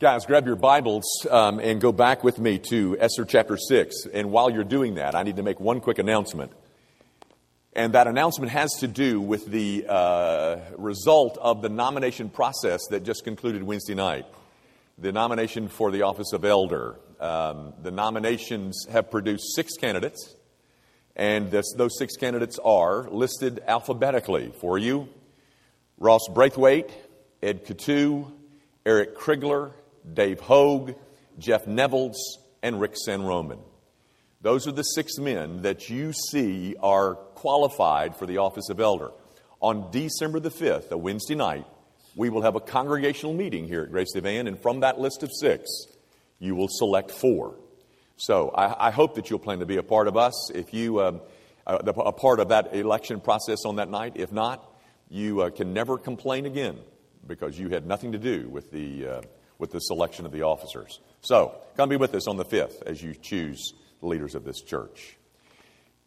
Guys, grab your Bibles um, and go back with me to Esther chapter 6. And while you're doing that, I need to make one quick announcement. And that announcement has to do with the uh, result of the nomination process that just concluded Wednesday night. The nomination for the office of elder. Um, the nominations have produced six candidates, and this, those six candidates are listed alphabetically for you Ross Braithwaite, Ed Coutu, Eric Krigler, Dave Hogue, Jeff Nevels, and Rick San Roman. Those are the six men that you see are qualified for the office of elder. On December the 5th, a Wednesday night, we will have a congregational meeting here at Grace Van, and from that list of six, you will select four. So I, I hope that you'll plan to be a part of us. If you um, uh, a part of that election process on that night, if not, you uh, can never complain again because you had nothing to do with the uh, with the selection of the officers. So, come be with us on the 5th as you choose the leaders of this church.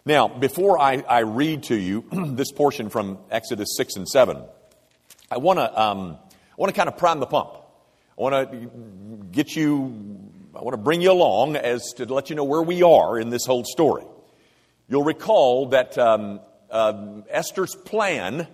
Now, before I, I read to you this portion from Exodus 6 and 7, I want to um, I want to kind of prime the pump. I want to get you, I want to bring you along as to let you know where we are in this whole story. You'll recall that um, uh, Esther's plan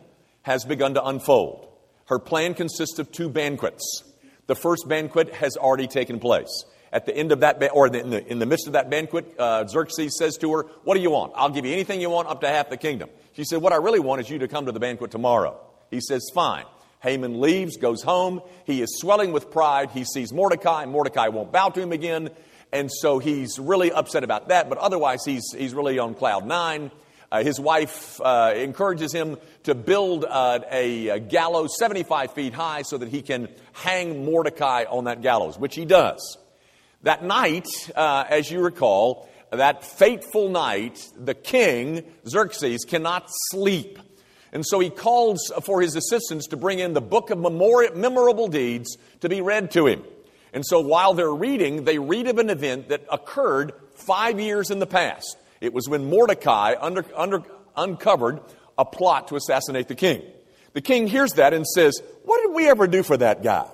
has begun to unfold. Her plan consists of two banquets. The first banquet has already taken place. At the end of that, or in the, in the midst of that banquet, uh, Xerxes says to her, What do you want? I'll give you anything you want up to half the kingdom. She said, What I really want is you to come to the banquet tomorrow. He says, Fine. Haman leaves, goes home. He is swelling with pride. He sees Mordecai, and Mordecai won't bow to him again. And so he's really upset about that, but otherwise he's, he's really on cloud nine. Uh, his wife uh, encourages him to build uh, a, a, gallows 75 feet high so that he can hang Mordecai on that gallows, which he does. That night, uh, as you recall, that fateful night, the king, Xerxes, cannot sleep. And so he calls for his assistants to bring in the book of memorable deeds to be read to him. And so while they're reading, they read of an event that occurred five years in the past. It was when Mordecai under, under, uncovered a plot to assassinate the king. The king hears that and says, What did we ever do for that guy?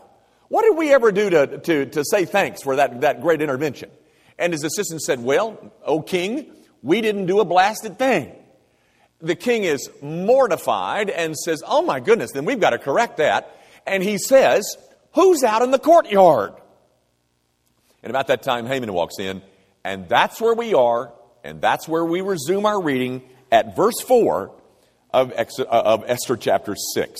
What did we ever do to, to, to say thanks for that, that great intervention? And his assistant said, Well, O king, we didn't do a blasted thing. The king is mortified and says, Oh my goodness, then we've got to correct that. And he says, Who's out in the courtyard? And about that time, Haman walks in, and that's where we are and that's where we resume our reading at verse 4 of, uh, of Esther chapter 6.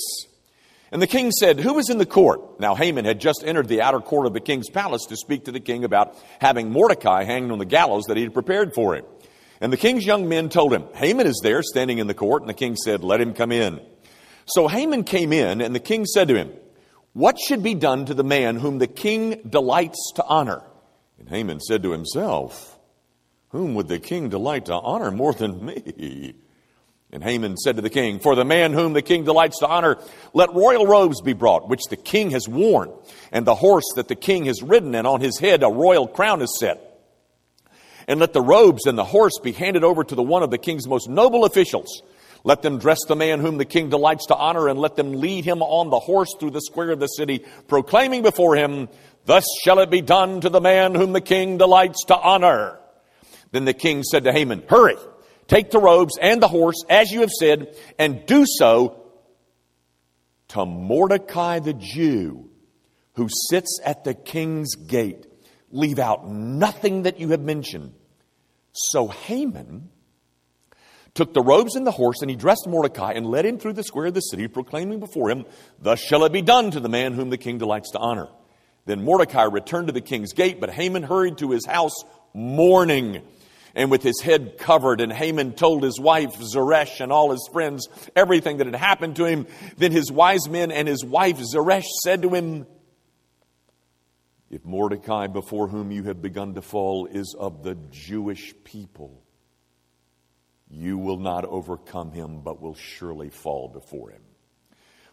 And the king said, Who is in the court? Now Haman had just entered the outer court of the king's palace to speak to the king about having Mordecai hanged on the gallows that he had prepared for him. And the king's young men told him, Haman is there standing in the court. And the king said, Let him come in. So Haman came in, and the king said to him, What should be done to the man whom the king delights to honor? And Haman said to himself, whom would the king delight to honor more than me? And Haman said to the king, For the man whom the king delights to honor, let royal robes be brought, which the king has worn, and the horse that the king has ridden, and on his head a royal crown is set. And let the robes and the horse be handed over to the one of the king's most noble officials. Let them dress the man whom the king delights to honor, and let them lead him on the horse through the square of the city, proclaiming before him, Thus shall it be done to the man whom the king delights to honor. Then the king said to Haman, Hurry, take the robes and the horse, as you have said, and do so to Mordecai the Jew, who sits at the king's gate. Leave out nothing that you have mentioned. So Haman took the robes and the horse, and he dressed Mordecai and led him through the square of the city, proclaiming before him, Thus shall it be done to the man whom the king delights to honor. Then Mordecai returned to the king's gate, but Haman hurried to his house mourning and with his head covered. And Haman told his wife Zeresh and all his friends everything that had happened to him. Then his wise men and his wife Zeresh said to him, If Mordecai, before whom you have begun to fall, is of the Jewish people, you will not overcome him, but will surely fall before him.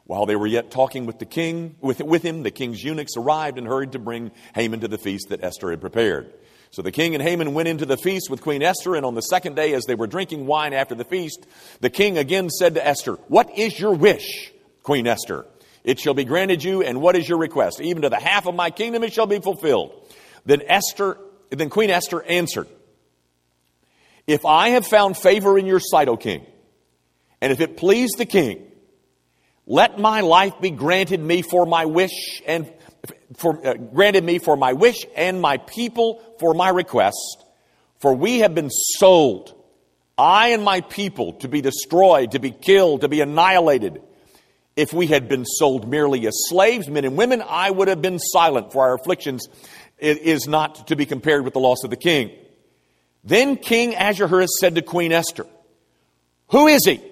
While they were yet talking with the king, with, with him, the king's eunuchs arrived and hurried to bring Haman to the feast that Esther had prepared. So the king and Haman went into the feast with Queen Esther, and on the second day, as they were drinking wine after the feast, the king again said to Esther, What is your wish, Queen Esther? It shall be granted you, and what is your request? Even to the half of my kingdom it shall be fulfilled. Then Esther, then Queen Esther answered, If I have found favor in your sight, O king, and if it please the king, let my life be granted me for my wish and for, uh, granted me for my wish and my people for my request. For we have been sold, I and my people, to be destroyed, to be killed, to be annihilated. If we had been sold merely as slaves, men and women, I would have been silent, for our afflictions is not to be compared with the loss of the king. Then King Ahasuerus said to Queen Esther, Who is he?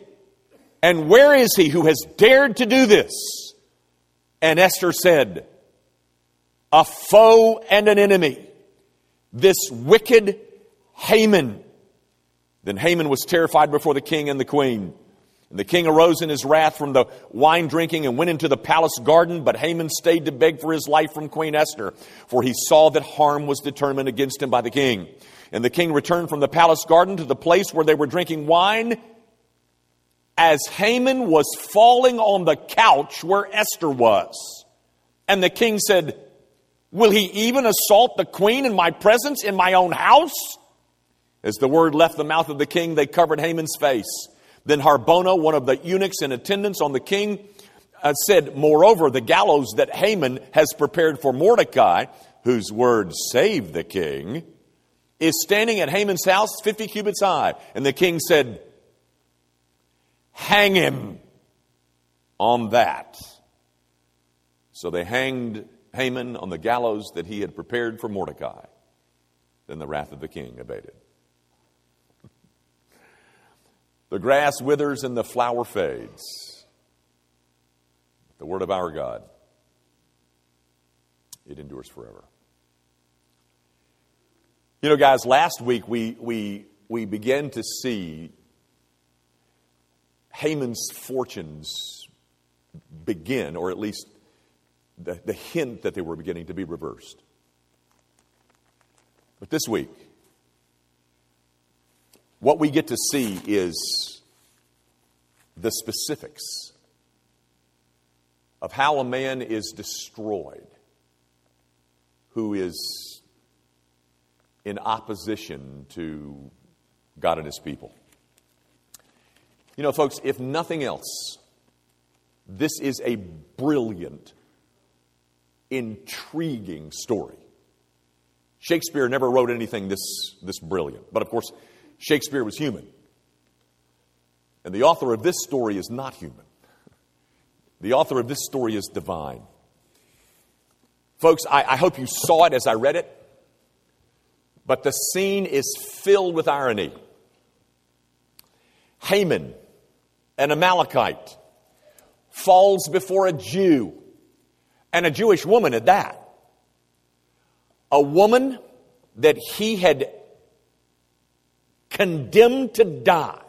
And where is he who has dared to do this? And Esther said, A foe and an enemy, this wicked Haman. Then Haman was terrified before the king and the queen. And the king arose in his wrath from the wine drinking and went into the palace garden, but Haman stayed to beg for his life from Queen Esther, for he saw that harm was determined against him by the king. And the king returned from the palace garden to the place where they were drinking wine, as Haman was falling on the couch where Esther was. And the king said, Will he even assault the queen in my presence in my own house? As the word left the mouth of the king, they covered Haman's face. Then Harbona, one of the eunuchs in attendance on the king, uh, said, Moreover, the gallows that Haman has prepared for Mordecai, whose word saved the king, is standing at Haman's house 50 cubits high. And the king said, Hang him on that. So they hanged Haman on the gallows that he had prepared for Mordecai. Then the wrath of the king abated. The grass withers and the flower fades. The word of our God, it endures forever. You know, guys, last week we, we, we began to see Haman's fortunes begin, or at least the, the hint that they were beginning to be reversed. But this week, what we get to see is the specifics of how a man is destroyed who is in opposition to God and his people. You know, folks, if nothing else, this is a brilliant, intriguing story. Shakespeare never wrote anything this, this brilliant. But of course, Shakespeare was human. And the author of this story is not human. The author of this story is divine. Folks, I, I hope you saw it as I read it, but the scene is filled with irony. Haman an Amalekite, falls before a Jew, and a Jewish woman at that. A woman that he had condemned to die.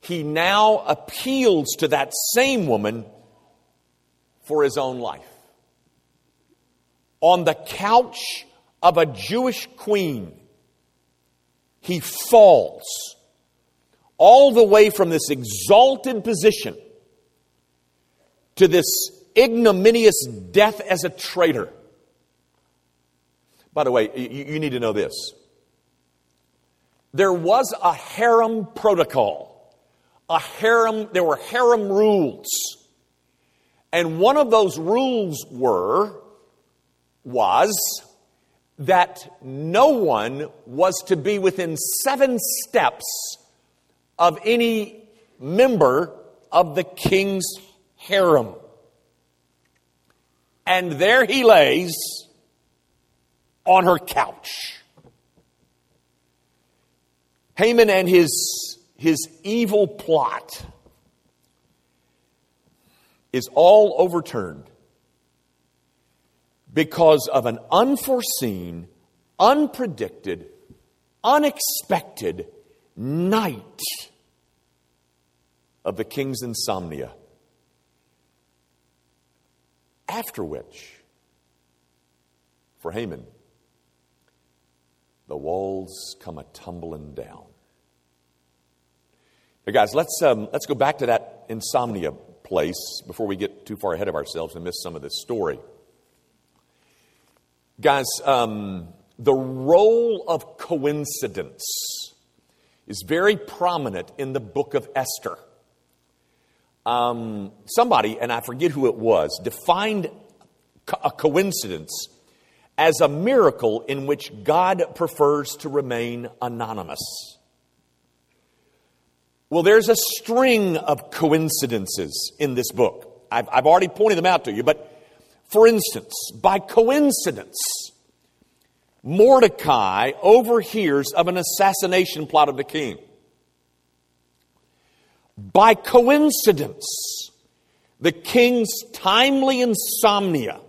He now appeals to that same woman for his own life. On the couch of a Jewish queen, he falls all the way from this exalted position to this ignominious death as a traitor. By the way, you, need to know this. There was a harem protocol. A harem, there were harem rules. And one of those rules were, was that no one was to be within seven steps of any member of the king's harem. And there he lays on her couch. Haman and his, his evil plot is all overturned because of an unforeseen, unpredicted, unexpected night of the king's insomnia. After which, for Haman, the walls come a tumbling down. Hey guys, let's, um, let's go back to that insomnia place before we get too far ahead of ourselves and miss some of this story. Guys, um, the role of coincidence is very prominent in the book of Esther. Um, somebody, and I forget who it was, defined a coincidence as a miracle in which God prefers to remain anonymous. Well, there's a string of coincidences in this book. I've, I've already pointed them out to you, but for instance, by coincidence, Mordecai overhears of an assassination plot of the king. By coincidence, the king's timely insomnia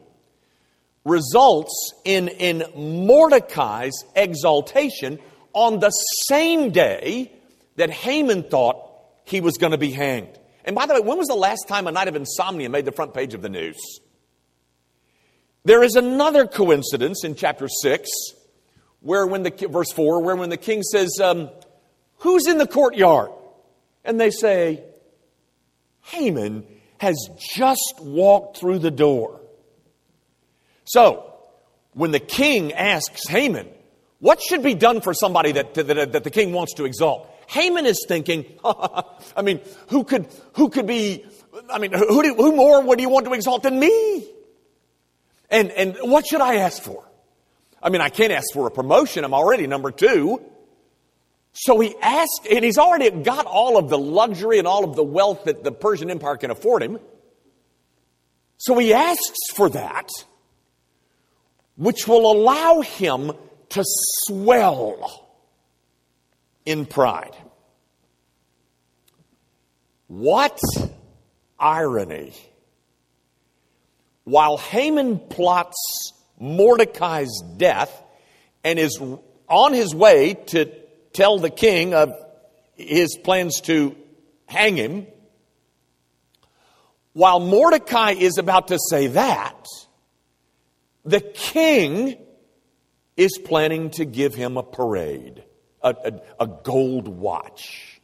results in, in Mordecai's exaltation on the same day that Haman thought he was going to be hanged. And by the way, when was the last time a night of insomnia made the front page of the news? There is another coincidence in chapter 6, where when the, verse 4, where when the king says, um, Who's in the courtyard? And they say, Haman has just walked through the door. So, when the king asks Haman, What should be done for somebody that, that, that the king wants to exalt? Haman is thinking, I mean, who could, who could be, I mean, who, do, who more would he want to exalt than me? And, and what should I ask for? I mean, I can't ask for a promotion. I'm already number two. So he asked, and he's already got all of the luxury and all of the wealth that the Persian Empire can afford him. So he asks for that, which will allow him to swell in pride. What irony! While Haman plots Mordecai's death and is on his way to tell the king of his plans to hang him, while Mordecai is about to say that, the king is planning to give him a parade a, a, a gold watch.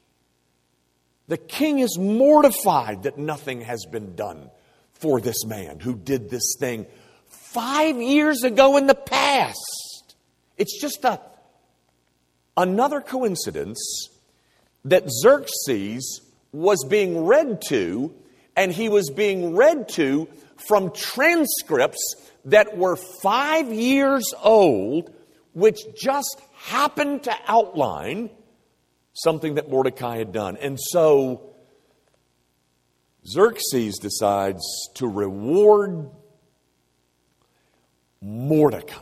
The king is mortified that nothing has been done for this man who did this thing five years ago in the past. It's just a, another coincidence that Xerxes was being read to, and he was being read to from transcripts that were five years old, which just happened to outline something that Mordecai had done. And so Xerxes decides to reward Mordecai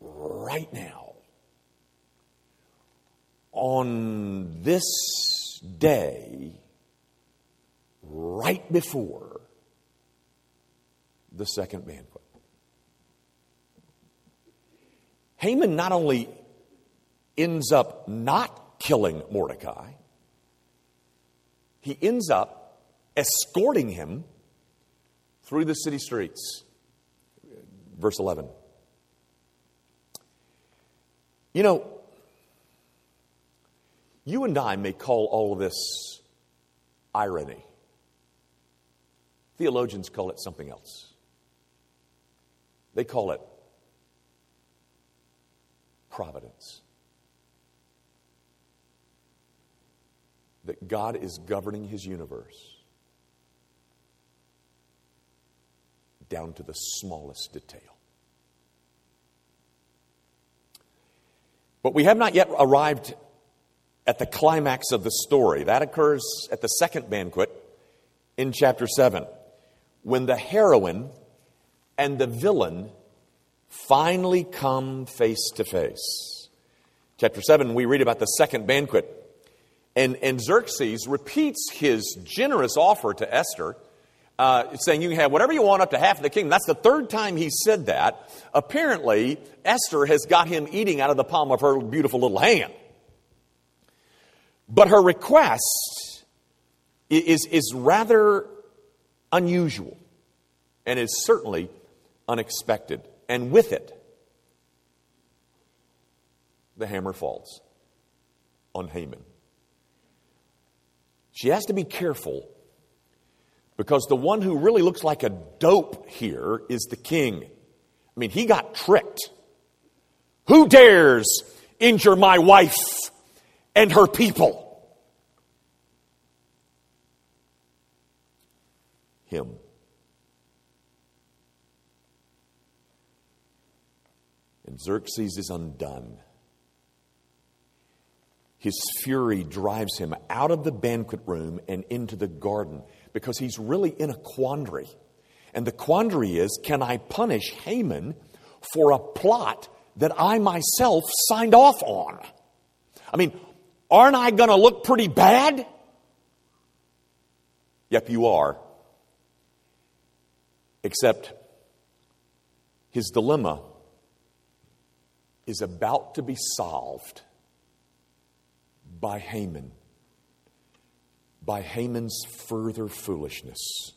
right now on this day, right before the second banquet. Haman not only ends up not killing Mordecai, he ends up escorting him through the city streets. Verse 11. You know, you and I may call all of this irony. Theologians call it something else. They call it providence. That God is governing his universe down to the smallest detail. But we have not yet arrived at the climax of the story. That occurs at the second banquet in chapter 7, when the heroine and the villain finally come face to face. Chapter 7, we read about the second banquet. And, and Xerxes repeats his generous offer to Esther, uh, saying, You can have whatever you want up to half of the kingdom. That's the third time he said that. Apparently, Esther has got him eating out of the palm of her beautiful little hand. But her request is, is rather unusual and is certainly unexpected. And with it, the hammer falls on Haman. she has to be careful because the one who really looks like a dope here is the king. I mean, he got tricked. Who dares injure my wife and her people? Him. And Xerxes is undone. His fury drives him out of the banquet room and into the garden because he's really in a quandary. And the quandary is can I punish Haman for a plot that I myself signed off on? I mean, aren't I going to look pretty bad? Yep, you are. Except his dilemma is about to be solved by Haman, by Haman's further foolishness.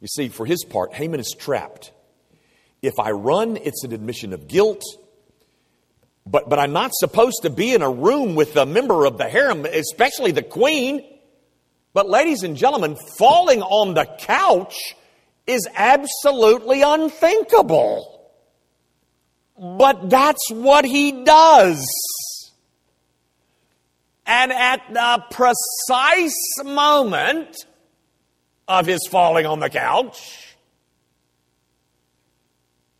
You see, for his part, Haman is trapped. If I run, it's an admission of guilt. But, but I'm not supposed to be in a room with a member of the harem, especially the queen. But, ladies and gentlemen, falling on the couch is absolutely unthinkable. But that's what he does. And at the precise moment of his falling on the couch,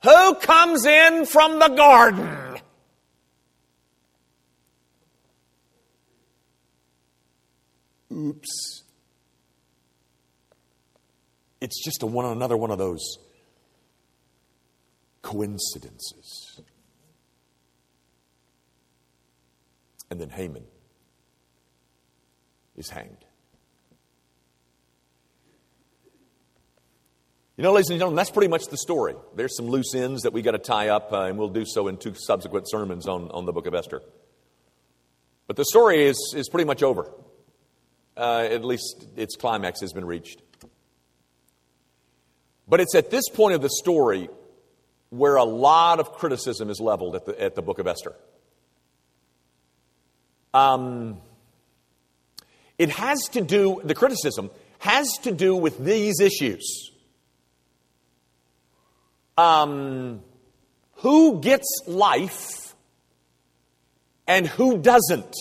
who comes in from the garden? Oops. It's just a one another one of those coincidences. And then Haman is hanged. You know, ladies and gentlemen, that's pretty much the story. There's some loose ends that we got to tie up, uh, and we'll do so in two subsequent sermons on, on the book of Esther. But the story is, is pretty much over. Uh, at least its climax has been reached. But it's at this point of the story where a lot of criticism is leveled at the, at the book of Esther. Um, it has to do, the criticism has to do with these issues. Um, who gets life and who doesn't?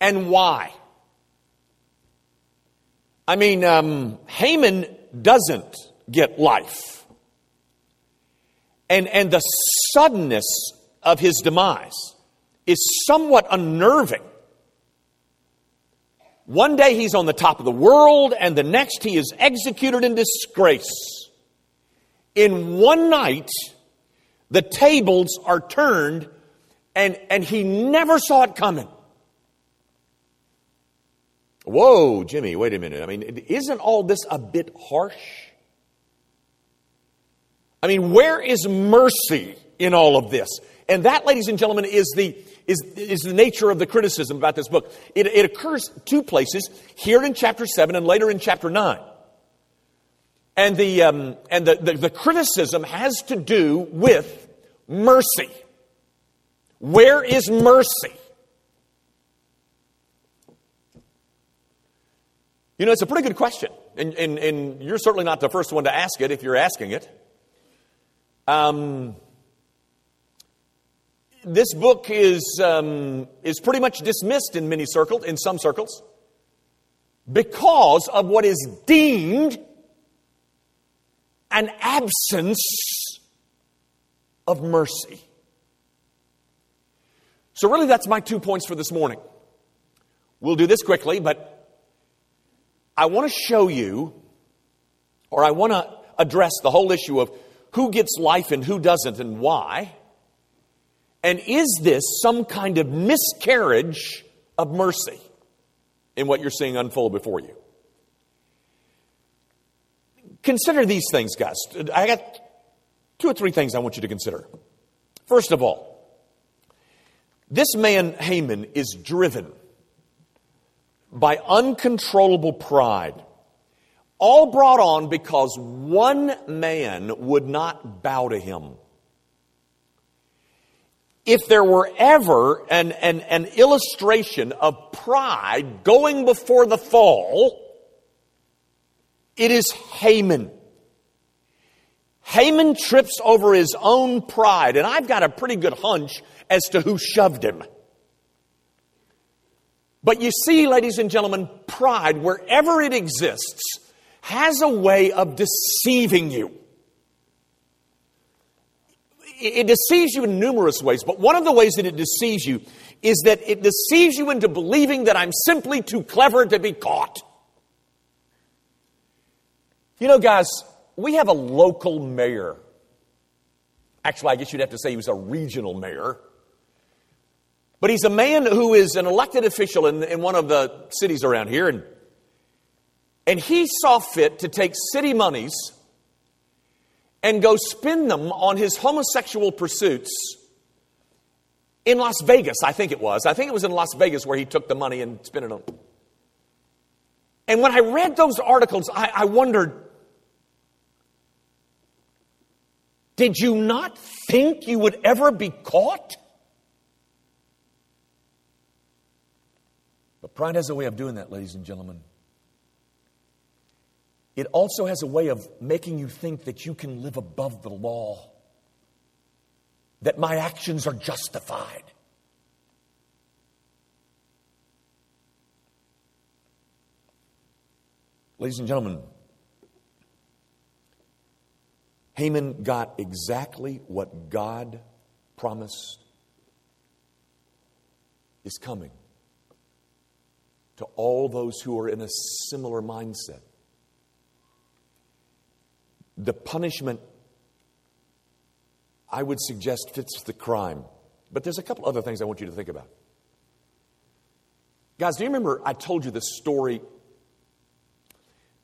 And why? I mean, um, Haman doesn't get life. And, and the suddenness of his demise is somewhat unnerving. One day he's on the top of the world, and the next he is executed in disgrace. In one night, the tables are turned, and, and he never saw it coming. Whoa, Jimmy, wait a minute. I mean, isn't all this a bit harsh? I mean, where is mercy in all of this? And that, ladies and gentlemen, is the, is, is the nature of the criticism about this book. It, it occurs two places, here in chapter 7 and later in chapter 9. And the, um, and the, the, the criticism has to do with mercy. Where is mercy? You know, it's a pretty good question. And, and, and you're certainly not the first one to ask it if you're asking it. Um, this book is, um, is pretty much dismissed in many circles, in some circles, because of what is deemed an absence of mercy. So, really, that's my two points for this morning. We'll do this quickly, but I want to show you, or I want to address the whole issue of who gets life and who doesn't and why. And is this some kind of miscarriage of mercy in what you're seeing unfold before you? Consider these things, guys. I got two or three things I want you to consider. First of all, this man, Haman, is driven by uncontrollable pride, all brought on because one man would not bow to him. if there were ever an, an, an illustration of pride going before the fall, it is Haman. Haman trips over his own pride, and I've got a pretty good hunch as to who shoved him. But you see, ladies and gentlemen, pride, wherever it exists, has a way of deceiving you. It deceives you in numerous ways, but one of the ways that it deceives you is that it deceives you into believing that I'm simply too clever to be caught. You know, guys, we have a local mayor. Actually, I guess you'd have to say he was a regional mayor. But he's a man who is an elected official in, in one of the cities around here, and, and he saw fit to take city monies and go spend them on his homosexual pursuits in Las Vegas, I think it was. I think it was in Las Vegas where he took the money and spent it on. And when I read those articles, I, I wondered did you not think you would ever be caught? Pride has a way of doing that, ladies and gentlemen. It also has a way of making you think that you can live above the law, that my actions are justified. Ladies and gentlemen, Haman got exactly what God promised is coming to all those who are in a similar mindset the punishment, I would suggest, fits the crime. But there's a couple other things I want you to think about. Guys, do you remember I told you the story?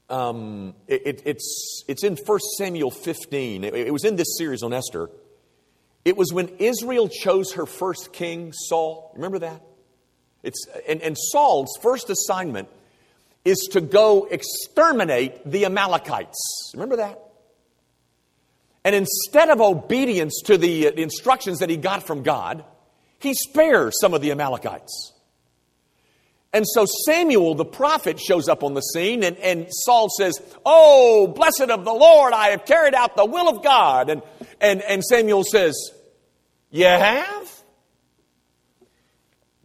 Um, it, it, it's, it's in 1 Samuel 15. It, it was in this series on Esther. It was when Israel chose her first king, Saul. Remember that? It's, and, and Saul's first assignment is to go exterminate the Amalekites. Remember that? And instead of obedience to uh, the instructions that he got from God, he spares some of the Amalekites. And so Samuel the prophet shows up on the scene, and, and Saul says, Oh, blessed of the Lord, I have carried out the will of God. And, and, and Samuel says, You have?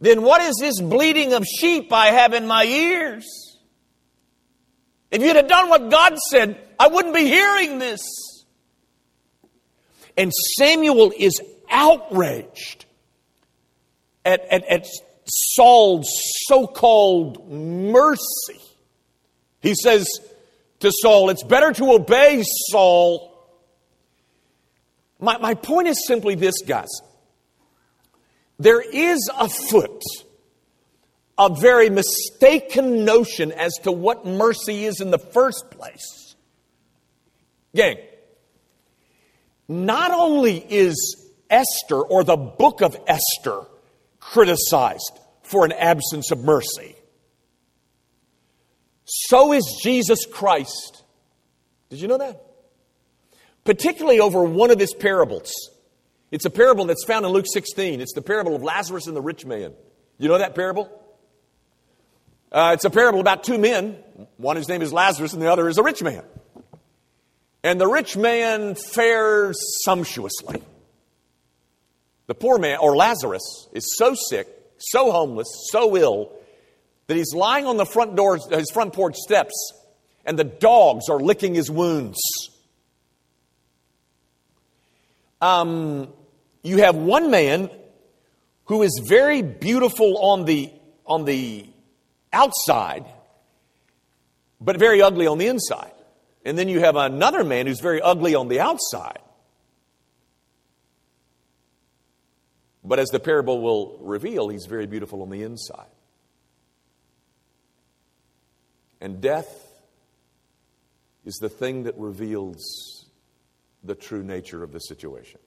Then what is this bleating of sheep I have in my ears? If you'd have done what God said, I wouldn't be hearing this. And Samuel is outraged at, at, at Saul's so called mercy. He says to Saul, It's better to obey Saul. My, my point is simply this, guys. There is afoot a very mistaken notion as to what mercy is in the first place. Gang, not only is Esther or the book of Esther criticized for an absence of mercy, so is Jesus Christ. Did you know that? Particularly over one of his parables. It's a parable that's found in Luke 16. It's the parable of Lazarus and the rich man. You know that parable? Uh, it's a parable about two men. One, his name is Lazarus, and the other is a rich man. And the rich man fares sumptuously. The poor man, or Lazarus, is so sick, so homeless, so ill, that he's lying on the front door, his front porch steps, and the dogs are licking his wounds. Um, you have one man who is very beautiful on the, on the outside, but very ugly on the inside. And then you have another man who's very ugly on the outside. But as the parable will reveal, he's very beautiful on the inside. And death is the thing that reveals the true nature of the situation.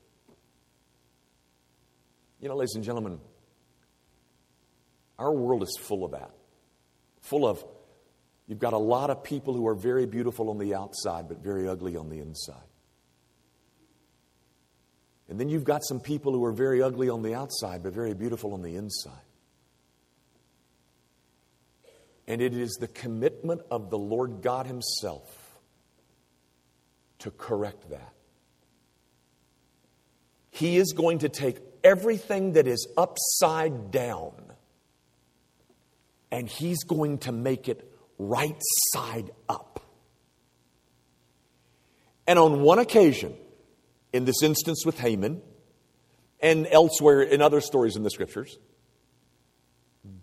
You know, ladies and gentlemen, our world is full of that, full of You've got a lot of people who are very beautiful on the outside, but very ugly on the inside. And then you've got some people who are very ugly on the outside, but very beautiful on the inside. And it is the commitment of the Lord God Himself to correct that. He is going to take everything that is upside down and He's going to make it right side up. And on one occasion, in this instance with Haman, and elsewhere in other stories in the scriptures,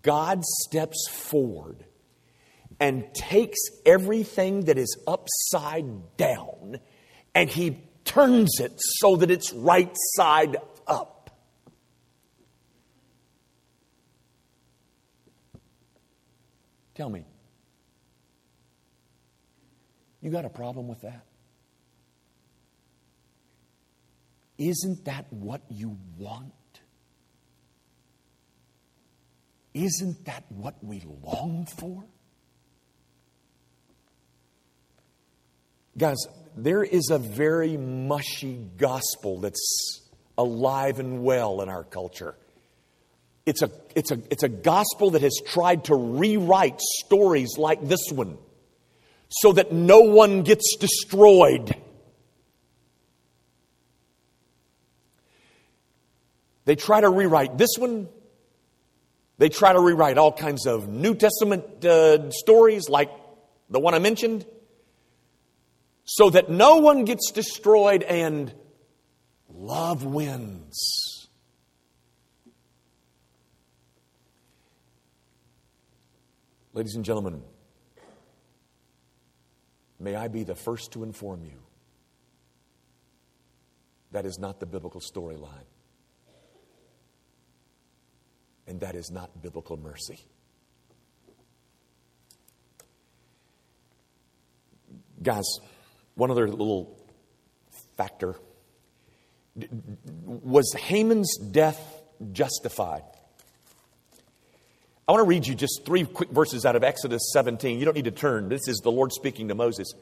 God steps forward and takes everything that is upside down and he turns it so that it's right side up. Tell me, you got a problem with that? Isn't that what you want? Isn't that what we long for? Guys, there is a very mushy gospel that's alive and well in our culture. It's a, it's, a, it's a gospel that has tried to rewrite stories like this one so that no one gets destroyed. They try to rewrite this one. They try to rewrite all kinds of New Testament uh, stories like the one I mentioned so that no one gets destroyed and love wins. Ladies and gentlemen, may I be the first to inform you that is not the biblical storyline. And that is not biblical mercy. Guys, one other little factor was Haman's death justified? I want to read you just three quick verses out of Exodus 17. You don't need to turn. This is the Lord speaking to Moses.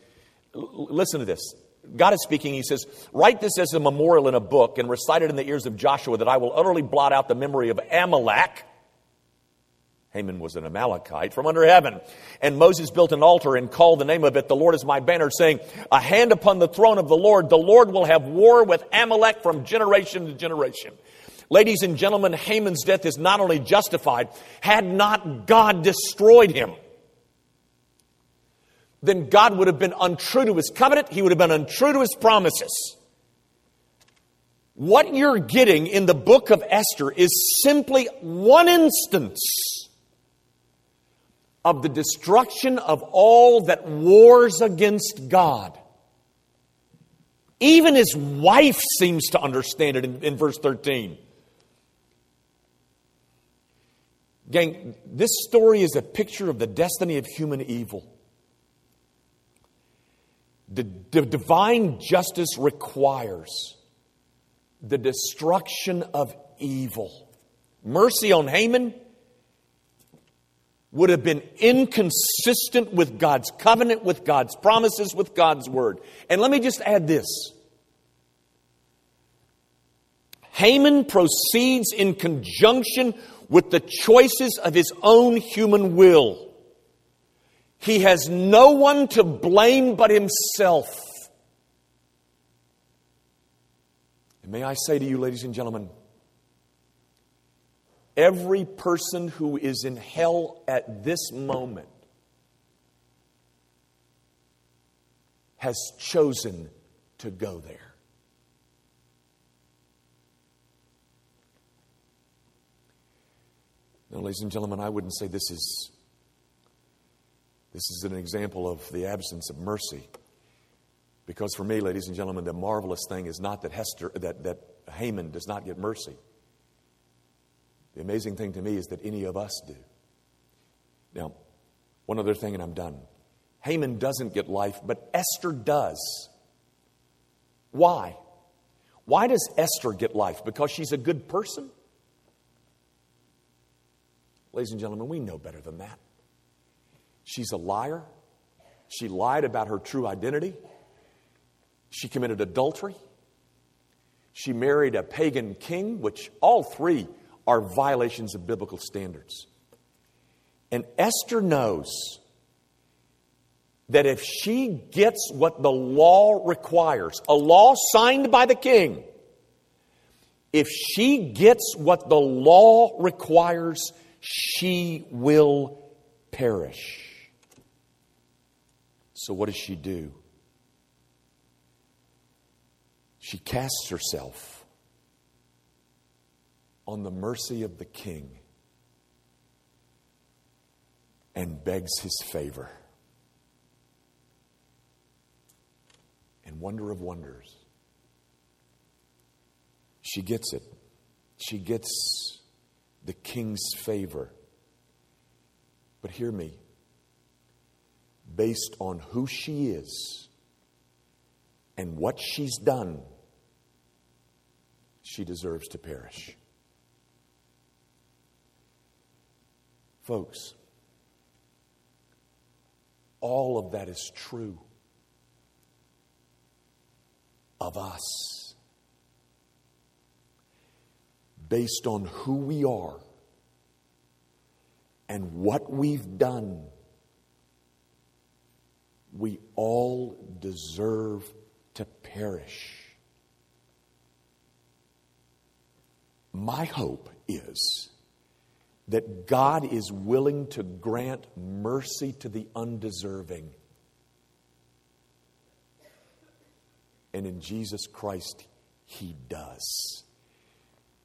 L- listen to this. God is speaking. He says, Write this as a memorial in a book and recite it in the ears of Joshua that I will utterly blot out the memory of Amalek Haman was an Amalekite from under heaven. And Moses built an altar and called the name of it, The Lord is my banner, saying, A hand upon the throne of the Lord. The Lord will have war with Amalek from generation to generation. Ladies and gentlemen, Haman's death is not only justified, had not God destroyed him, then God would have been untrue to his covenant. He would have been untrue to his promises. What you're getting in the book of Esther is simply one instance of the destruction of all that wars against God. Even his wife seems to understand it in, in verse 13. Gang, this story is a picture of the destiny of human evil. The, the divine justice requires the destruction of evil. Mercy on Haman would have been inconsistent with God's covenant, with God's promises, with God's word. And let me just add this Haman proceeds in conjunction with the choices of his own human will. He has no one to blame but himself. And may I say to you, ladies and gentlemen, Every person who is in hell at this moment has chosen to go there. Now, ladies and gentlemen, I wouldn't say this is this is an example of the absence of mercy. Because for me, ladies and gentlemen, the marvelous thing is not that Hester that, that Haman does not get mercy. The amazing thing to me is that any of us do. Now, one other thing, and I'm done. Haman doesn't get life, but Esther does. Why? Why does Esther get life? Because she's a good person? Ladies and gentlemen, we know better than that. She's a liar. She lied about her true identity. She committed adultery. She married a pagan king, which all three are violations of biblical standards. And Esther knows that if she gets what the law requires, a law signed by the king, if she gets what the law requires, she will perish. So, what does she do? She casts herself on the mercy of the king and begs his favor. And wonder of wonders, she gets it. She gets the king's favor. But hear me based on who she is and what she's done, she deserves to perish. Folks, all of that is true of us based on who we are and what we've done. We all deserve to perish. My hope is that God is willing to grant mercy to the undeserving. And in Jesus Christ, He does.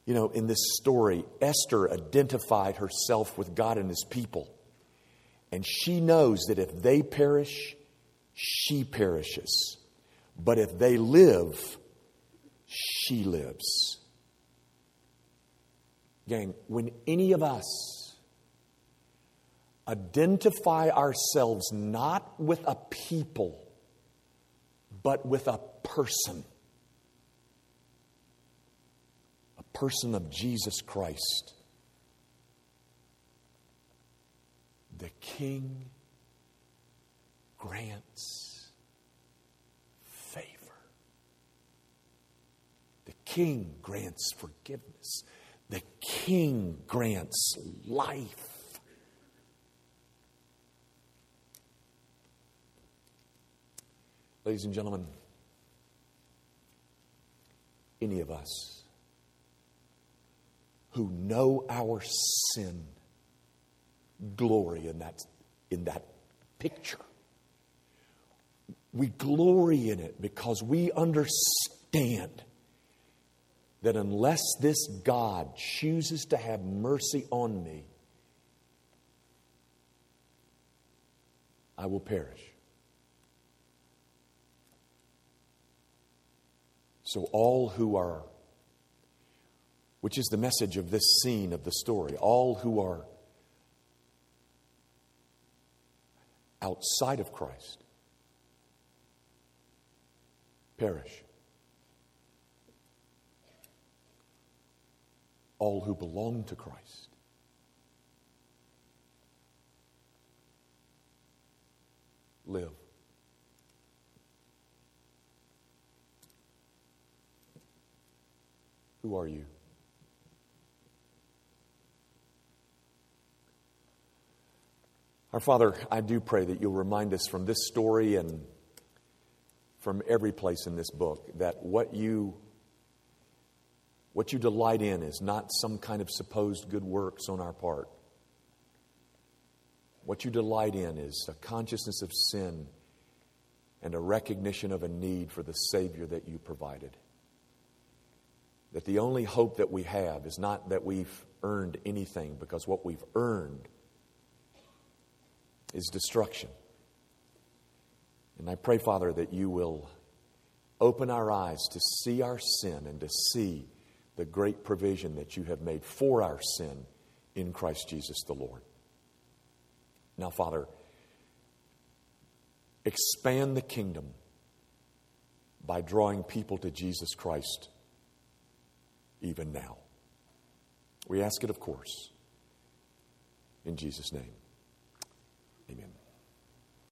You know, in this story, Esther identified herself with God and His people. And she knows that if they perish, she perishes. But if they live, she lives. Gang, when any of us identify ourselves not with a people, but with a person, a person of Jesus Christ, the King grants favor. The King grants forgiveness. The King grants life. Ladies and gentlemen, any of us who know our sin glory in that, in that picture. We glory in it because we understand that unless this God chooses to have mercy on me, I will perish. So, all who are, which is the message of this scene of the story, all who are outside of Christ perish. all who belong to Christ. Live. Who are you? Our Father, I do pray that you'll remind us from this story and from every place in this book that what you what you delight in is not some kind of supposed good works on our part. What you delight in is a consciousness of sin and a recognition of a need for the Savior that you provided. That the only hope that we have is not that we've earned anything, because what we've earned is destruction. And I pray, Father, that you will open our eyes to see our sin and to see the great provision that you have made for our sin in Christ Jesus the Lord. Now, Father, expand the kingdom by drawing people to Jesus Christ even now. We ask it, of course, in Jesus' name. Amen.